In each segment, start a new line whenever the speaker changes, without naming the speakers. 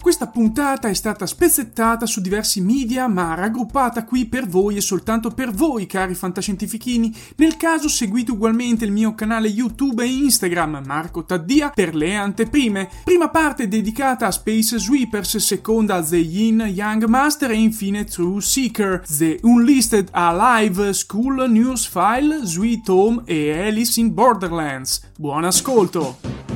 Questa puntata è stata spezzettata su diversi media, ma raggruppata qui per voi e soltanto per voi, cari fantascientifichini. Nel caso seguite ugualmente il mio canale YouTube e Instagram, Marco Taddia, per le anteprime. Prima parte dedicata a Space Sweepers, seconda a The Yin Young Master e infine True Seeker, The Unlisted Alive, School News File, Sweet Home e Alice in Borderlands. Buon ascolto!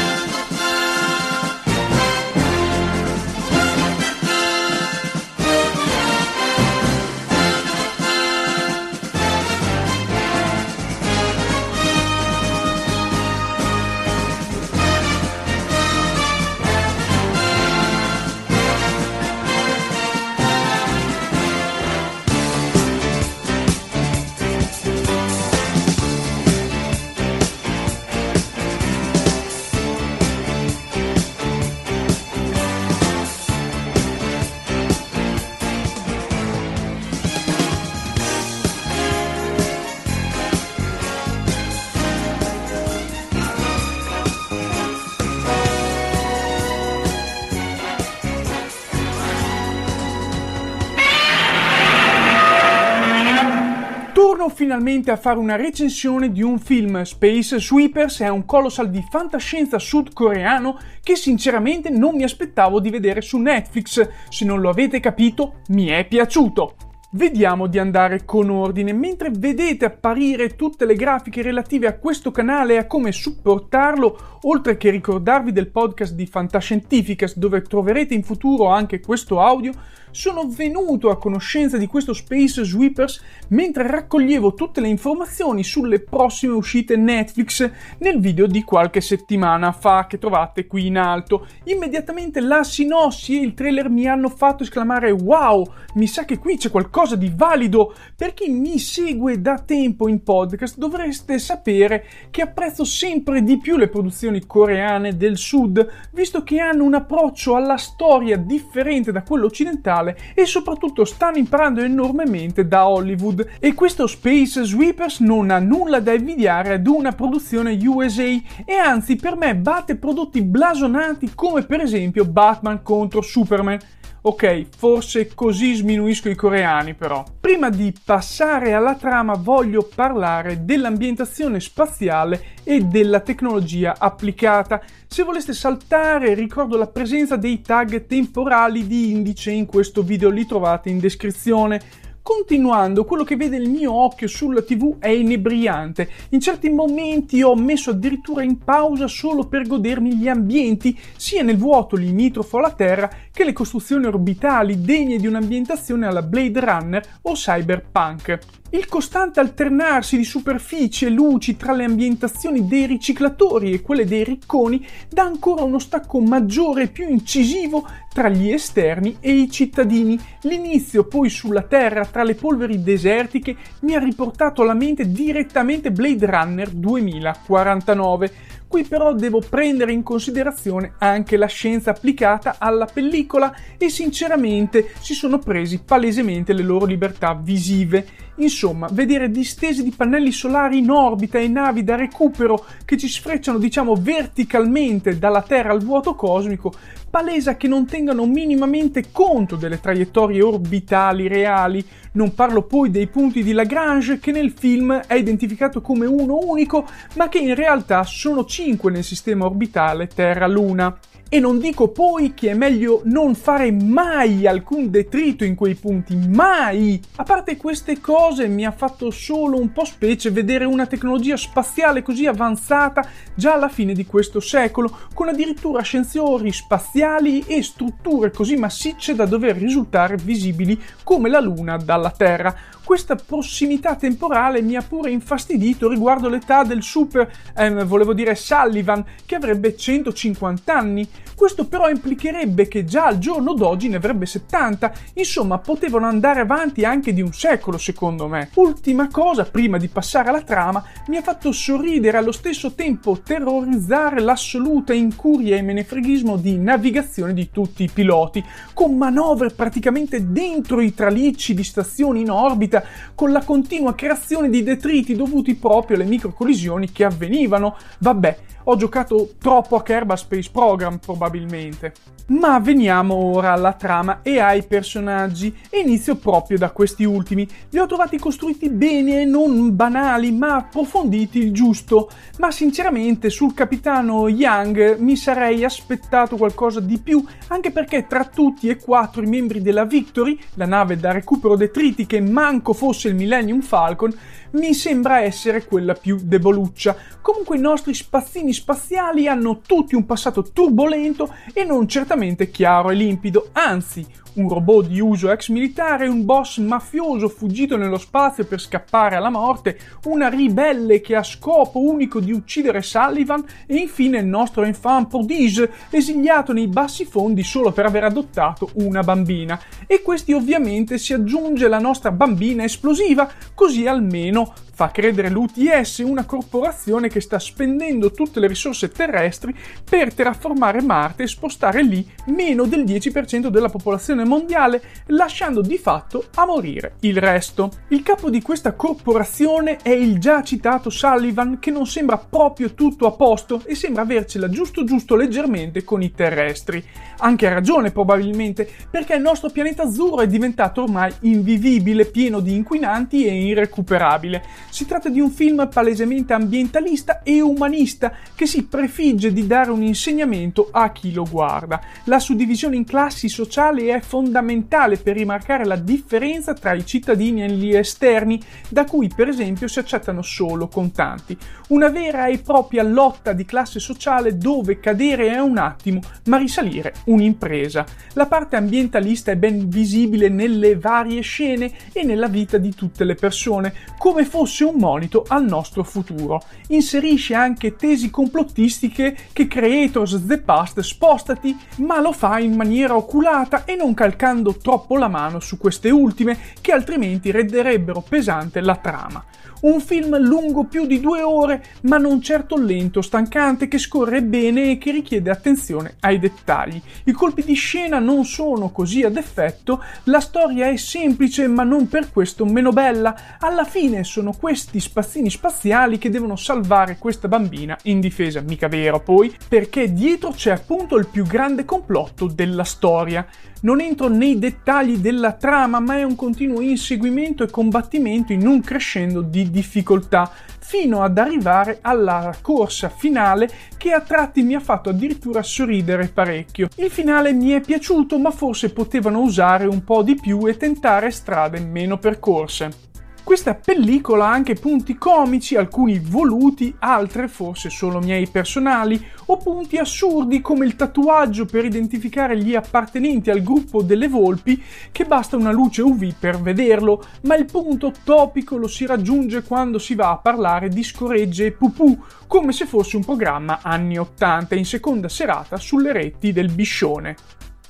finalmente a fare una recensione di un film, Space Sweepers è un colossal di fantascienza sudcoreano che sinceramente non mi aspettavo di vedere su Netflix. Se non lo avete capito, mi è piaciuto. Vediamo di andare con ordine. Mentre vedete apparire tutte le grafiche relative a questo canale e a come supportarlo, oltre che ricordarvi del podcast di Fantascientificas dove troverete in futuro anche questo audio, sono venuto a conoscenza di questo Space Sweepers mentre raccoglievo tutte le informazioni sulle prossime uscite Netflix nel video di qualche settimana fa che trovate qui in alto. Immediatamente la sinossi e il trailer mi hanno fatto esclamare wow, mi sa che qui c'è qualcosa di valido. Per chi mi segue da tempo in podcast dovreste sapere che apprezzo sempre di più le produzioni coreane del sud, visto che hanno un approccio alla storia differente da quello occidentale e soprattutto stanno imparando enormemente da Hollywood. E questo Space Sweepers non ha nulla da invidiare ad una produzione USA e anzi per me batte prodotti blasonati come per esempio Batman contro Superman Ok, forse così sminuisco i coreani però. Prima di passare alla trama voglio parlare dell'ambientazione spaziale e della tecnologia applicata. Se voleste saltare ricordo la presenza dei tag temporali di indice in questo video, li trovate in descrizione. Continuando, quello che vede il mio occhio sulla TV è inebriante. In certi momenti ho messo addirittura in pausa solo per godermi gli ambienti, sia nel vuoto limitrofo alla Terra che le costruzioni orbitali degne di un'ambientazione alla Blade Runner o Cyberpunk. Il costante alternarsi di superfici e luci tra le ambientazioni dei riciclatori e quelle dei ricconi dà ancora uno stacco maggiore e più incisivo tra gli esterni e i cittadini. L'inizio poi sulla Terra tra le polveri desertiche mi ha riportato alla mente direttamente Blade Runner 2049 Qui però devo prendere in considerazione anche la scienza applicata alla pellicola e sinceramente si sono presi palesemente le loro libertà visive. Insomma, vedere distese di pannelli solari in orbita e navi da recupero che ci sfrecciano diciamo verticalmente dalla Terra al vuoto cosmico palesa che non tengano minimamente conto delle traiettorie orbitali reali. Non parlo poi dei punti di Lagrange che nel film è identificato come uno unico, ma che in realtà sono cinque nel sistema orbitale Terra-Luna. E non dico poi che è meglio non fare mai alcun detrito in quei punti, mai! A parte queste cose mi ha fatto solo un po' specie vedere una tecnologia spaziale così avanzata già alla fine di questo secolo, con addirittura ascensori spaziali e strutture così massicce da dover risultare visibili come la Luna dalla Terra questa prossimità temporale mi ha pure infastidito riguardo l'età del super, ehm, volevo dire Sullivan, che avrebbe 150 anni. Questo però implicherebbe che già al giorno d'oggi ne avrebbe 70, insomma potevano andare avanti anche di un secolo secondo me. Ultima cosa, prima di passare alla trama, mi ha fatto sorridere allo stesso tempo terrorizzare l'assoluta incuria e menefreghismo di navigazione di tutti i piloti, con manovre praticamente dentro i tralicci di stazioni in orbita, con la continua creazione di detriti dovuti proprio alle microcollisioni che avvenivano. Vabbè, ho giocato troppo a Kerbal Space Program probabilmente. Ma veniamo ora alla trama e ai personaggi e inizio proprio da questi ultimi. Li ho trovati costruiti bene non banali, ma approfonditi il giusto. Ma sinceramente sul capitano Young mi sarei aspettato qualcosa di più, anche perché tra tutti e quattro i membri della Victory, la nave da recupero detriti che manco fosse il Millennium Falcon, mi sembra essere quella più deboluccia. Comunque i nostri spazzini spaziali hanno tutti un passato turbolento e non certamente chiaro e limpido, anzi un robot di uso ex militare, un boss mafioso fuggito nello spazio per scappare alla morte, una ribelle che ha scopo unico di uccidere Sullivan e infine il nostro enfant prodige esiliato nei bassi fondi solo per aver adottato una bambina. E questi ovviamente si aggiunge la nostra bambina esplosiva, così almeno fa credere l'UTS, una corporazione che sta spendendo tutte le risorse terrestri per terraformare Marte e spostare lì meno del 10% della popolazione mondiale, lasciando di fatto a morire il resto. Il capo di questa corporazione è il già citato Sullivan, che non sembra proprio tutto a posto e sembra avercela giusto giusto leggermente con i terrestri. Anche a ragione probabilmente, perché il nostro pianeta azzurro è diventato ormai invivibile, pieno di inquinanti e irrecuperabile. Si tratta di un film palesemente ambientalista e umanista che si prefigge di dare un insegnamento a chi lo guarda. La suddivisione in classi sociali è fondamentale per rimarcare la differenza tra i cittadini e gli esterni, da cui per esempio si accettano solo contanti. Una vera e propria lotta di classe sociale dove cadere è un attimo, ma risalire un'impresa. La parte ambientalista è ben visibile nelle varie scene e nella vita di tutte le persone, come fosse un monito al nostro futuro. Inserisce anche tesi complottistiche che Creators The Past spostati, ma lo fa in maniera oculata e non calcando troppo la mano su queste ultime, che altrimenti renderebbero pesante la trama. Un film lungo più di due ore, ma non certo lento, stancante, che scorre bene e che richiede attenzione ai dettagli. I colpi di scena non sono così ad effetto, la storia è semplice ma non per questo meno bella. Alla fine sono questi spazzini spaziali che devono salvare questa bambina indifesa. Mica vero poi, perché dietro c'è appunto il più grande complotto della storia. Non entro nei dettagli della trama, ma è un continuo inseguimento e combattimento in un crescendo di difficoltà, fino ad arrivare alla corsa finale che a tratti mi ha fatto addirittura sorridere parecchio. Il finale mi è piaciuto, ma forse potevano usare un po' di più e tentare strade meno percorse. Questa pellicola ha anche punti comici, alcuni voluti, altre forse solo miei personali, o punti assurdi come il tatuaggio per identificare gli appartenenti al gruppo delle volpi, che basta una luce UV per vederlo, ma il punto topico lo si raggiunge quando si va a parlare di scoregge e pupù, come se fosse un programma anni 80 in seconda serata sulle reti del Biscione.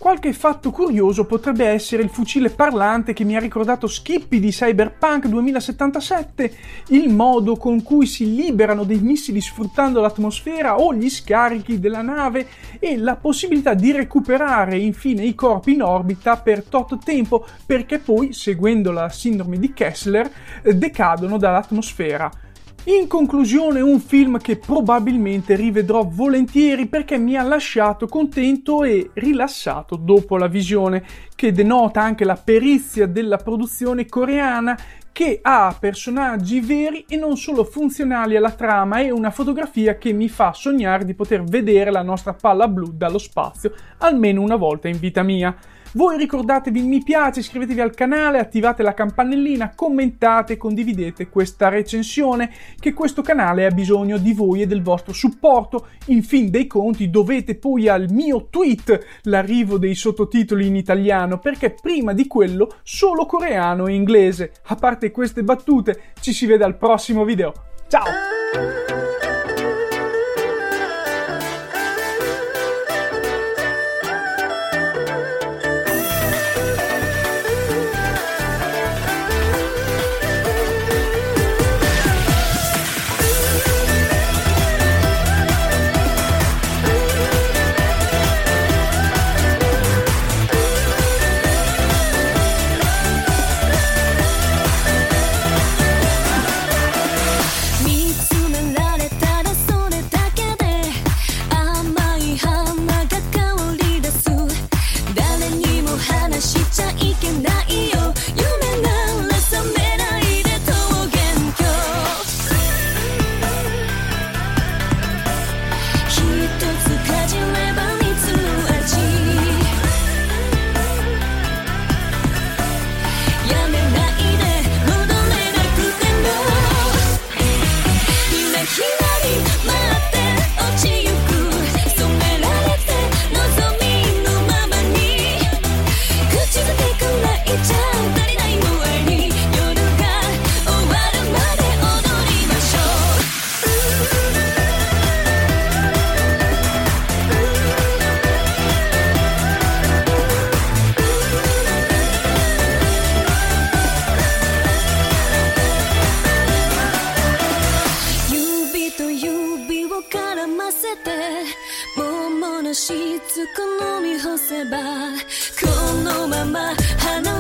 Qualche fatto curioso potrebbe essere il fucile parlante che mi ha ricordato Skippy di Cyberpunk 2077, il modo con cui si liberano dei missili sfruttando l'atmosfera o gli scarichi della nave e la possibilità di recuperare infine i corpi in orbita per tot tempo perché poi, seguendo la sindrome di Kessler, decadono dall'atmosfera. In conclusione, un film che probabilmente rivedrò volentieri perché mi ha lasciato contento e rilassato dopo la visione, che denota anche la perizia della produzione coreana che ha personaggi veri e non solo funzionali alla trama e una fotografia che mi fa sognare di poter vedere la nostra palla blu dallo spazio almeno una volta in vita mia. Voi ricordatevi mi piace, iscrivetevi al canale, attivate la campanellina, commentate condividete questa recensione che questo canale ha bisogno di voi e del vostro supporto. In fin dei conti dovete poi al mio tweet l'arrivo dei sottotitoli in italiano perché prima di quello solo coreano e inglese. A parte queste battute, ci si vede al prossimo video. Ciao!
しつく飲み干せばこのまま離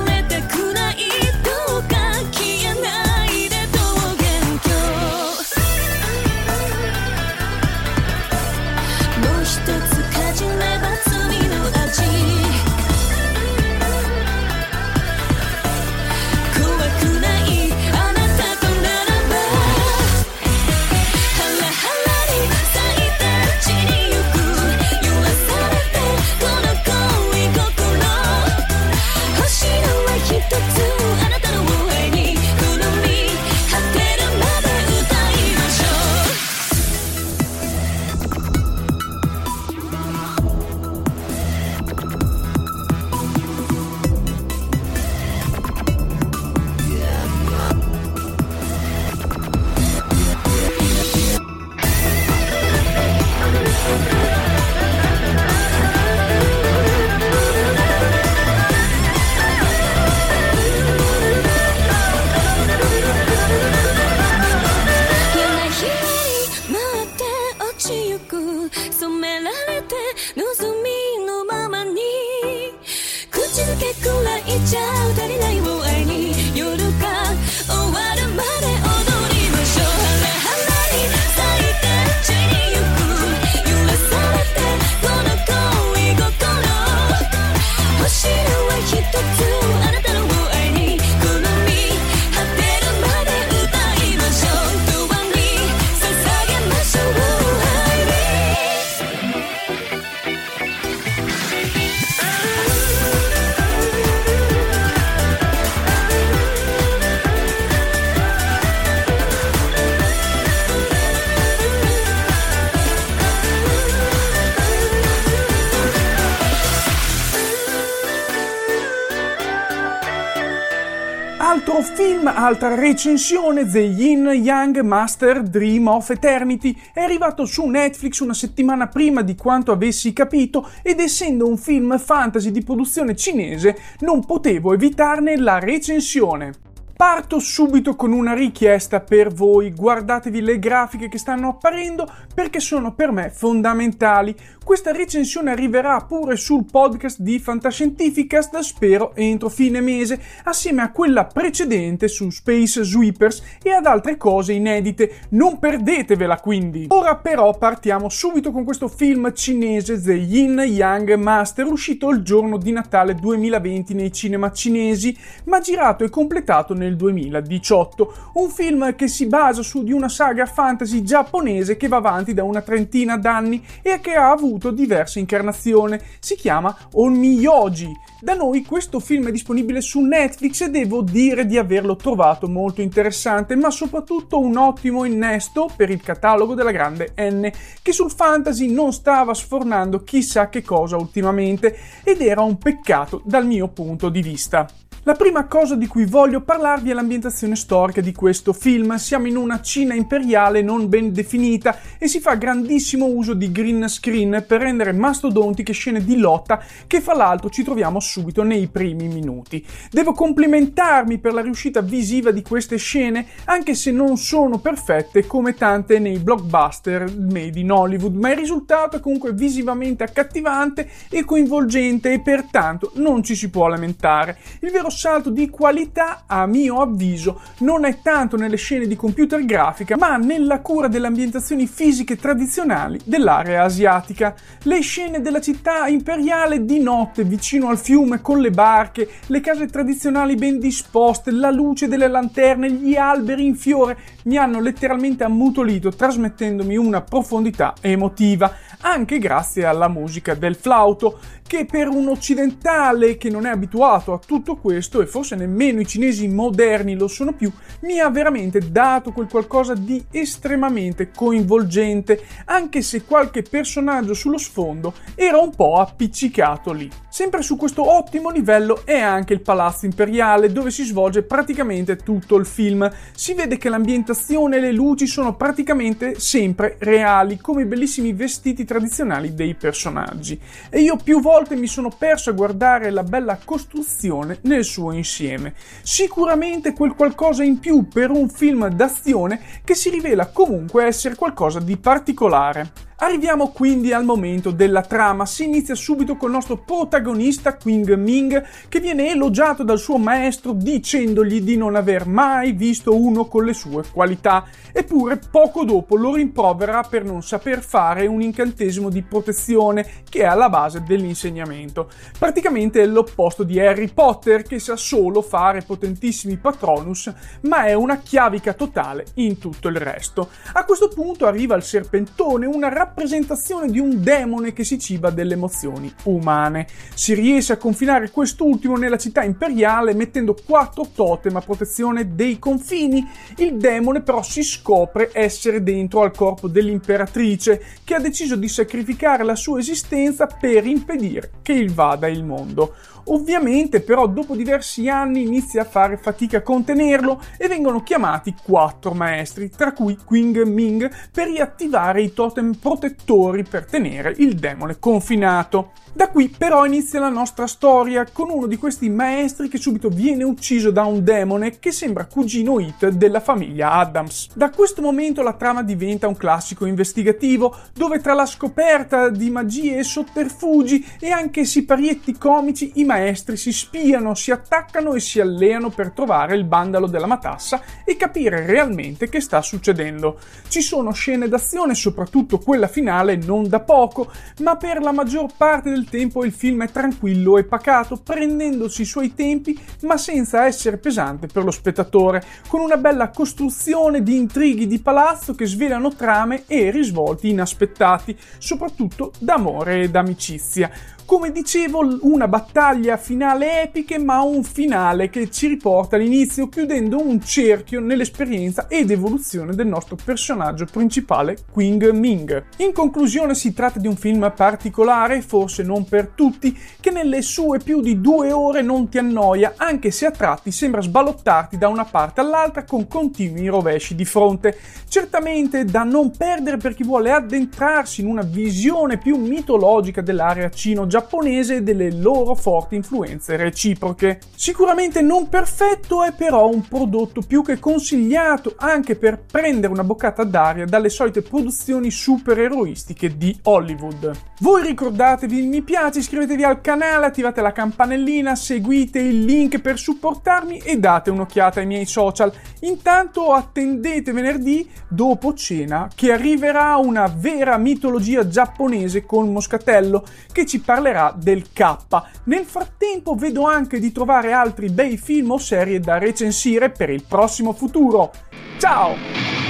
film, altra recensione, The Yin Yang Master Dream of Eternity, è arrivato su Netflix una settimana prima di quanto avessi capito ed essendo un film fantasy di produzione cinese non potevo evitarne la recensione. Parto subito con una richiesta per voi, guardatevi le grafiche che stanno apparendo perché sono per me fondamentali. Questa recensione arriverà pure sul podcast di Fantascientificast, spero entro fine mese, assieme a quella precedente su Space Sweepers e ad altre cose inedite. Non perdetevela quindi. Ora però partiamo subito con questo film cinese The Yin Yang Master, uscito il giorno di Natale 2020 nei cinema cinesi, ma girato e completato nel 2018. Un film che si basa su di una saga fantasy giapponese che va avanti da una trentina d'anni e che ha avuto diverse incarnazioni. Si chiama Onmiyoji. Da noi questo film è disponibile su Netflix e devo dire di averlo trovato molto interessante, ma soprattutto un ottimo innesto per il catalogo della grande N, che sul fantasy non stava sfornando chissà che cosa ultimamente ed era un peccato dal mio punto di vista. La prima cosa di cui voglio parlarvi è l'ambientazione storica di questo film. Siamo in una Cina imperiale non ben definita e si fa grandissimo uso di green screen per rendere mastodontiche scene di lotta che fra l'altro ci troviamo subito nei primi minuti. Devo complimentarmi per la riuscita visiva di queste scene, anche se non sono perfette come tante nei blockbuster made in Hollywood, ma il risultato è comunque visivamente accattivante e coinvolgente e pertanto non ci si può lamentare. Il vero salto di qualità, a mio avviso, non è tanto nelle scene di computer grafica, ma nella cura delle ambientazioni fisiche tradizionali dell'area asiatica. Le scene della città imperiale di notte vicino al fiume con le barche, le case tradizionali ben disposte, la luce delle lanterne, gli alberi in fiore mi hanno letteralmente ammutolito, trasmettendomi una profondità emotiva, anche grazie alla musica del flauto, che per un occidentale che non è abituato a tutto questo, e forse nemmeno i cinesi moderni lo sono più, mi ha veramente dato quel qualcosa di estremamente coinvolgente, anche se qualche personaggio sullo sfondo era un po' appiccicato lì. Sempre su questo ottimo livello è anche il Palazzo Imperiale, dove si svolge praticamente tutto il film. Si vede che l'ambientazione e le luci sono praticamente sempre reali, come i bellissimi vestiti tradizionali dei personaggi. E io più volte mi sono perso a guardare la bella costruzione nel suo insieme. Sicuramente quel qualcosa in più per un film d'azione che si rivela comunque essere qualcosa di particolare. Arriviamo quindi al momento della trama. Si inizia subito col nostro protagonista Qing Ming che viene elogiato dal suo maestro dicendogli di non aver mai visto uno con le sue qualità. Eppure poco dopo lo rimprovera per non saper fare un incantesimo di protezione che è alla base dell'insegnamento. Praticamente è l'opposto di Harry Potter che sa solo fare potentissimi patronus ma è una chiavica totale in tutto il resto. A questo punto arriva il serpentone, una rappresentazione rappresentazione di un demone che si ciba delle emozioni umane. Si riesce a confinare quest'ultimo nella città imperiale mettendo quattro totem a protezione dei confini. Il demone però si scopre essere dentro al corpo dell'imperatrice che ha deciso di sacrificare la sua esistenza per impedire che invada il mondo. Ovviamente però dopo diversi anni inizia a fare fatica a contenerlo e vengono chiamati quattro maestri, tra cui Qing Ming, per riattivare i totem protettori per tenere il demone confinato. Da qui però inizia la nostra storia con uno di questi maestri che subito viene ucciso da un demone che sembra cugino It della famiglia Adams. Da questo momento la trama diventa un classico investigativo dove tra la scoperta di magie e sotterfugi e anche siparietti comici i maestri si spiano, si attaccano e si alleano per trovare il bandalo della matassa e capire realmente che sta succedendo. Ci sono scene d'azione, soprattutto quella finale, non da poco, ma per la maggior parte del tempo il film è tranquillo e pacato, prendendosi i suoi tempi ma senza essere pesante per lo spettatore, con una bella costruzione di intrighi di palazzo che svelano trame e risvolti inaspettati, soprattutto d'amore ed amicizia.
Come dicevo, una battaglia finale epiche, ma un finale che ci riporta all'inizio, chiudendo un cerchio nell'esperienza ed evoluzione del nostro personaggio principale, Qing Ming. In conclusione, si tratta di un film particolare, forse non per tutti, che nelle sue più di due ore non ti annoia, anche se a tratti sembra sbalottarti da una parte all'altra con continui rovesci di fronte. Certamente da non perdere per chi vuole addentrarsi in una visione più mitologica dell'area cino-giapponese giapponese e delle loro forti influenze reciproche. Sicuramente non perfetto è però un prodotto più che consigliato anche per prendere una boccata d'aria dalle solite produzioni supereroistiche di Hollywood. Voi ricordatevi il mi piace, iscrivetevi al canale, attivate la campanellina, seguite il link per supportarmi e date un'occhiata ai miei social. Intanto attendete venerdì dopo cena che arriverà una vera mitologia giapponese con Moscatello che ci parlerà parlerà del K. Nel frattempo vedo anche di trovare altri bei film o serie da recensire per il prossimo futuro. Ciao!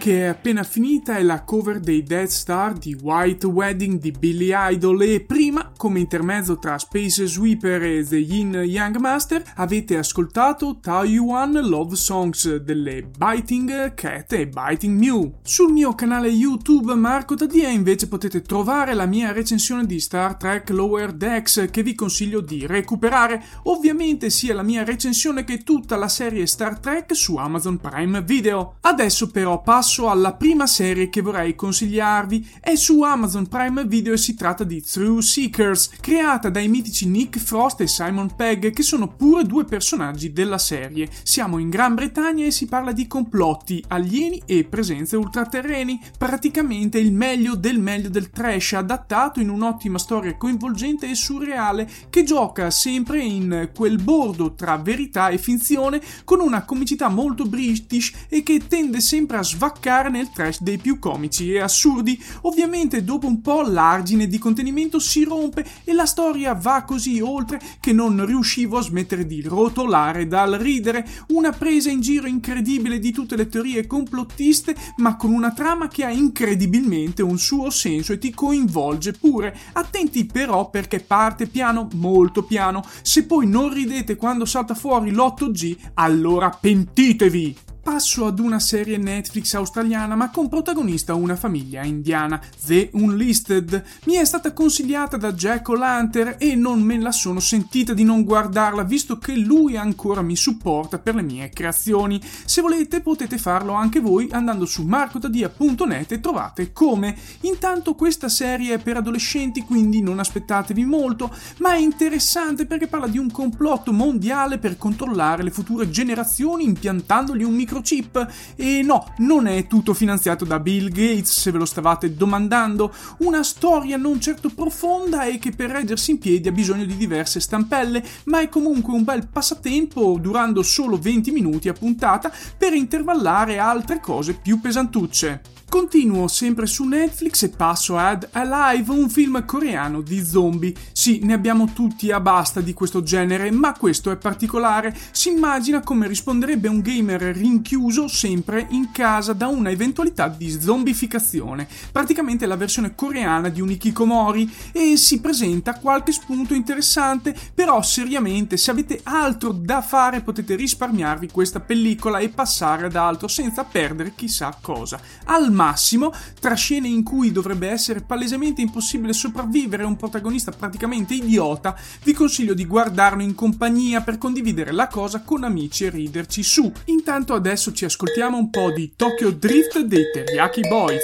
Che è appena finita è la cover dei Dead Star di White Wedding di Billy Idol e prima
come intermezzo tra Space Sweeper e The Yin Young Master, avete ascoltato Taiwan Love Songs delle Biting Cat e Biting Mew. Sul mio canale YouTube Marco Tadia invece potete trovare la mia recensione di Star Trek Lower Decks che vi consiglio di recuperare, ovviamente sia la mia recensione che tutta la serie Star Trek su Amazon Prime Video. Adesso però passo alla prima serie che vorrei consigliarvi, è su Amazon Prime Video e si tratta di True Seekers, creata dai mitici Nick Frost e Simon Pegg che sono pure due personaggi della serie. Siamo in Gran Bretagna e si parla di complotti, alieni e presenze ultraterreni, praticamente il meglio del meglio del trash adattato in un'ottima storia coinvolgente e surreale che gioca sempre in quel bordo tra verità e finzione con una comicità molto british e che tende sempre a svaccare nel trash dei più comici e assurdi. Ovviamente dopo un po' l'argine di contenimento si rompe e la storia va così oltre che non riuscivo a smettere di rotolare dal ridere, una presa in giro incredibile di tutte le teorie complottiste, ma con una trama che ha incredibilmente un suo senso e ti coinvolge pure. Attenti però perché parte piano, molto piano. Se poi non ridete quando salta fuori l'8G, allora pentitevi! Passo ad una serie Netflix australiana ma con protagonista una famiglia indiana, The Unlisted. Mi è stata consigliata da Jack O'Lantern e non me la sono sentita di non guardarla visto che lui ancora mi supporta per le mie creazioni. Se volete potete farlo anche voi andando su marcotadia.net e trovate come. Intanto questa serie è per adolescenti quindi non aspettatevi molto, ma è interessante perché parla di un complotto mondiale per controllare le future generazioni impiantandogli un microfono microchip. E no, non è tutto finanziato da Bill Gates, se ve lo stavate domandando. Una storia non certo profonda e che per reggersi in piedi ha bisogno di diverse stampelle, ma è comunque un bel passatempo durando solo 20 minuti a puntata per intervallare altre cose più pesantucce. Continuo sempre su Netflix e passo ad Alive, un film coreano di zombie. Sì, ne abbiamo tutti a basta di questo genere, ma questo è particolare. Si immagina come risponderebbe un gamer rinchiuso sempre in casa da una eventualità di zombificazione, praticamente la versione coreana di un Ikikomori e si presenta qualche spunto interessante, però seriamente se avete altro da fare potete risparmiarvi questa pellicola e passare ad altro senza perdere chissà cosa. Al massimo, tra scene in cui dovrebbe essere palesemente impossibile sopravvivere a un protagonista praticamente idiota, vi consiglio di guardarlo in compagnia per condividere la cosa con amici e riderci su. Intanto adesso ci ascoltiamo un po' di Tokyo Drift dei Teriyaki Boys.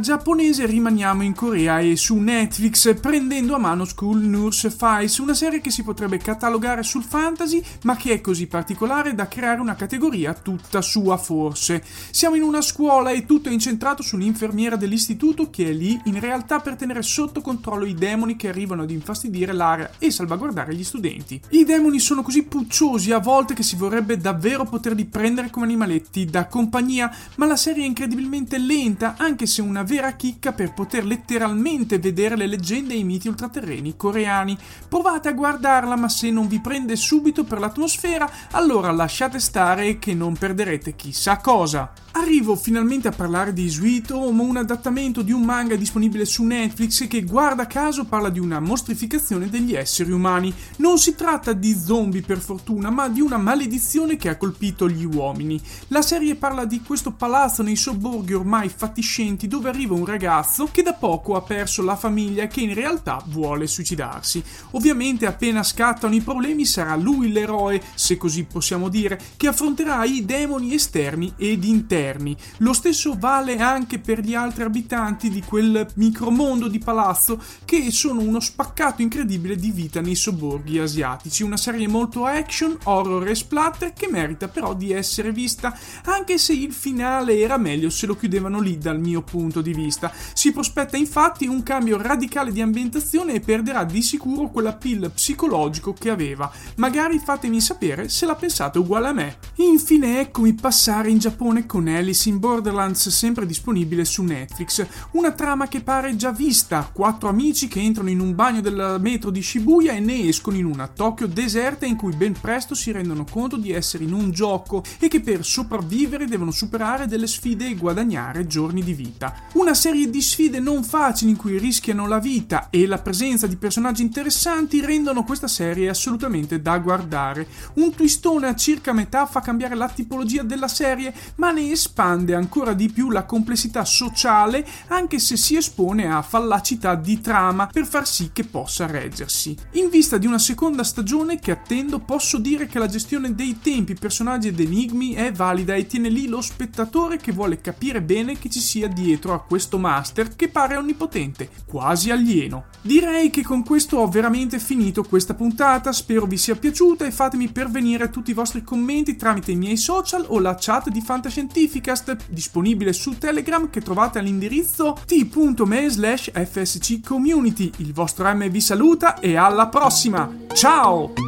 Giapponese rimaniamo in Corea e su Netflix prendendo a mano School Nurse Files, una serie che si potrebbe catalogare sul fantasy ma che è così particolare da creare una categoria tutta sua forse. Siamo in una scuola e tutto è incentrato sull'infermiera dell'istituto che è lì in realtà per tenere sotto controllo i demoni che arrivano ad infastidire l'area e salvaguardare gli studenti. I demoni sono così pucciosi a volte che si vorrebbe davvero poterli prendere come animaletti da compagnia, ma la serie è incredibilmente lenta anche se una vera chicca per poter letteralmente vedere le leggende e i miti ultraterreni coreani. Provate a guardarla, ma se non vi prende subito per l'atmosfera, allora lasciate stare che non perderete chissà cosa. Arrivo finalmente a parlare di Sweet Home, un adattamento di un manga disponibile su Netflix che guarda caso parla di una mostrificazione degli esseri umani. Non si tratta di zombie per fortuna, ma di una maledizione che ha colpito gli uomini. La serie parla di questo palazzo nei sobborghi ormai fatti appatiscenti arriva un ragazzo che da poco ha perso la famiglia e che in realtà vuole suicidarsi. Ovviamente appena scattano i problemi sarà lui l'eroe, se così possiamo dire, che affronterà i demoni esterni ed interni. Lo stesso vale anche per gli altri abitanti di quel micromondo di palazzo che sono uno spaccato incredibile di vita nei sobborghi asiatici. Una serie molto action, horror e splatter che merita però di essere vista, anche se il finale era meglio se lo chiudevano lì dal mio punto di vista. Si prospetta infatti un cambio radicale di ambientazione e perderà di sicuro quell'appeal psicologico che aveva. Magari fatemi sapere se la pensate uguale a me. Infine eccomi passare in Giappone con Alice in Borderlands sempre disponibile su Netflix. Una trama che pare già vista, quattro amici che entrano in un bagno del metro di Shibuya e ne escono in una Tokyo deserta in cui ben presto si rendono conto di essere in un gioco e che per sopravvivere devono superare delle sfide e guadagnare giorni di vita. Una serie di sfide non facili in cui rischiano la vita e la presenza di personaggi interessanti rendono questa serie assolutamente da guardare. Un twistone a circa metà fa cambiare la tipologia della serie, ma ne espande ancora di più la complessità sociale, anche se si espone a fallacità di trama per far sì che possa reggersi. In vista di una seconda stagione che attendo, posso dire che la gestione dei tempi, personaggi ed enigmi è valida e tiene lì lo spettatore che vuole capire bene che ci sia dietro a questo master che pare onnipotente, quasi alieno. Direi che con questo ho veramente finito questa puntata, spero vi sia piaciuta e fatemi pervenire tutti i vostri commenti tramite i miei social o la chat di Fantascientificast disponibile su Telegram che trovate all'indirizzo t.me slash fsccommunity. Il vostro M vi saluta e alla prossima! Ciao!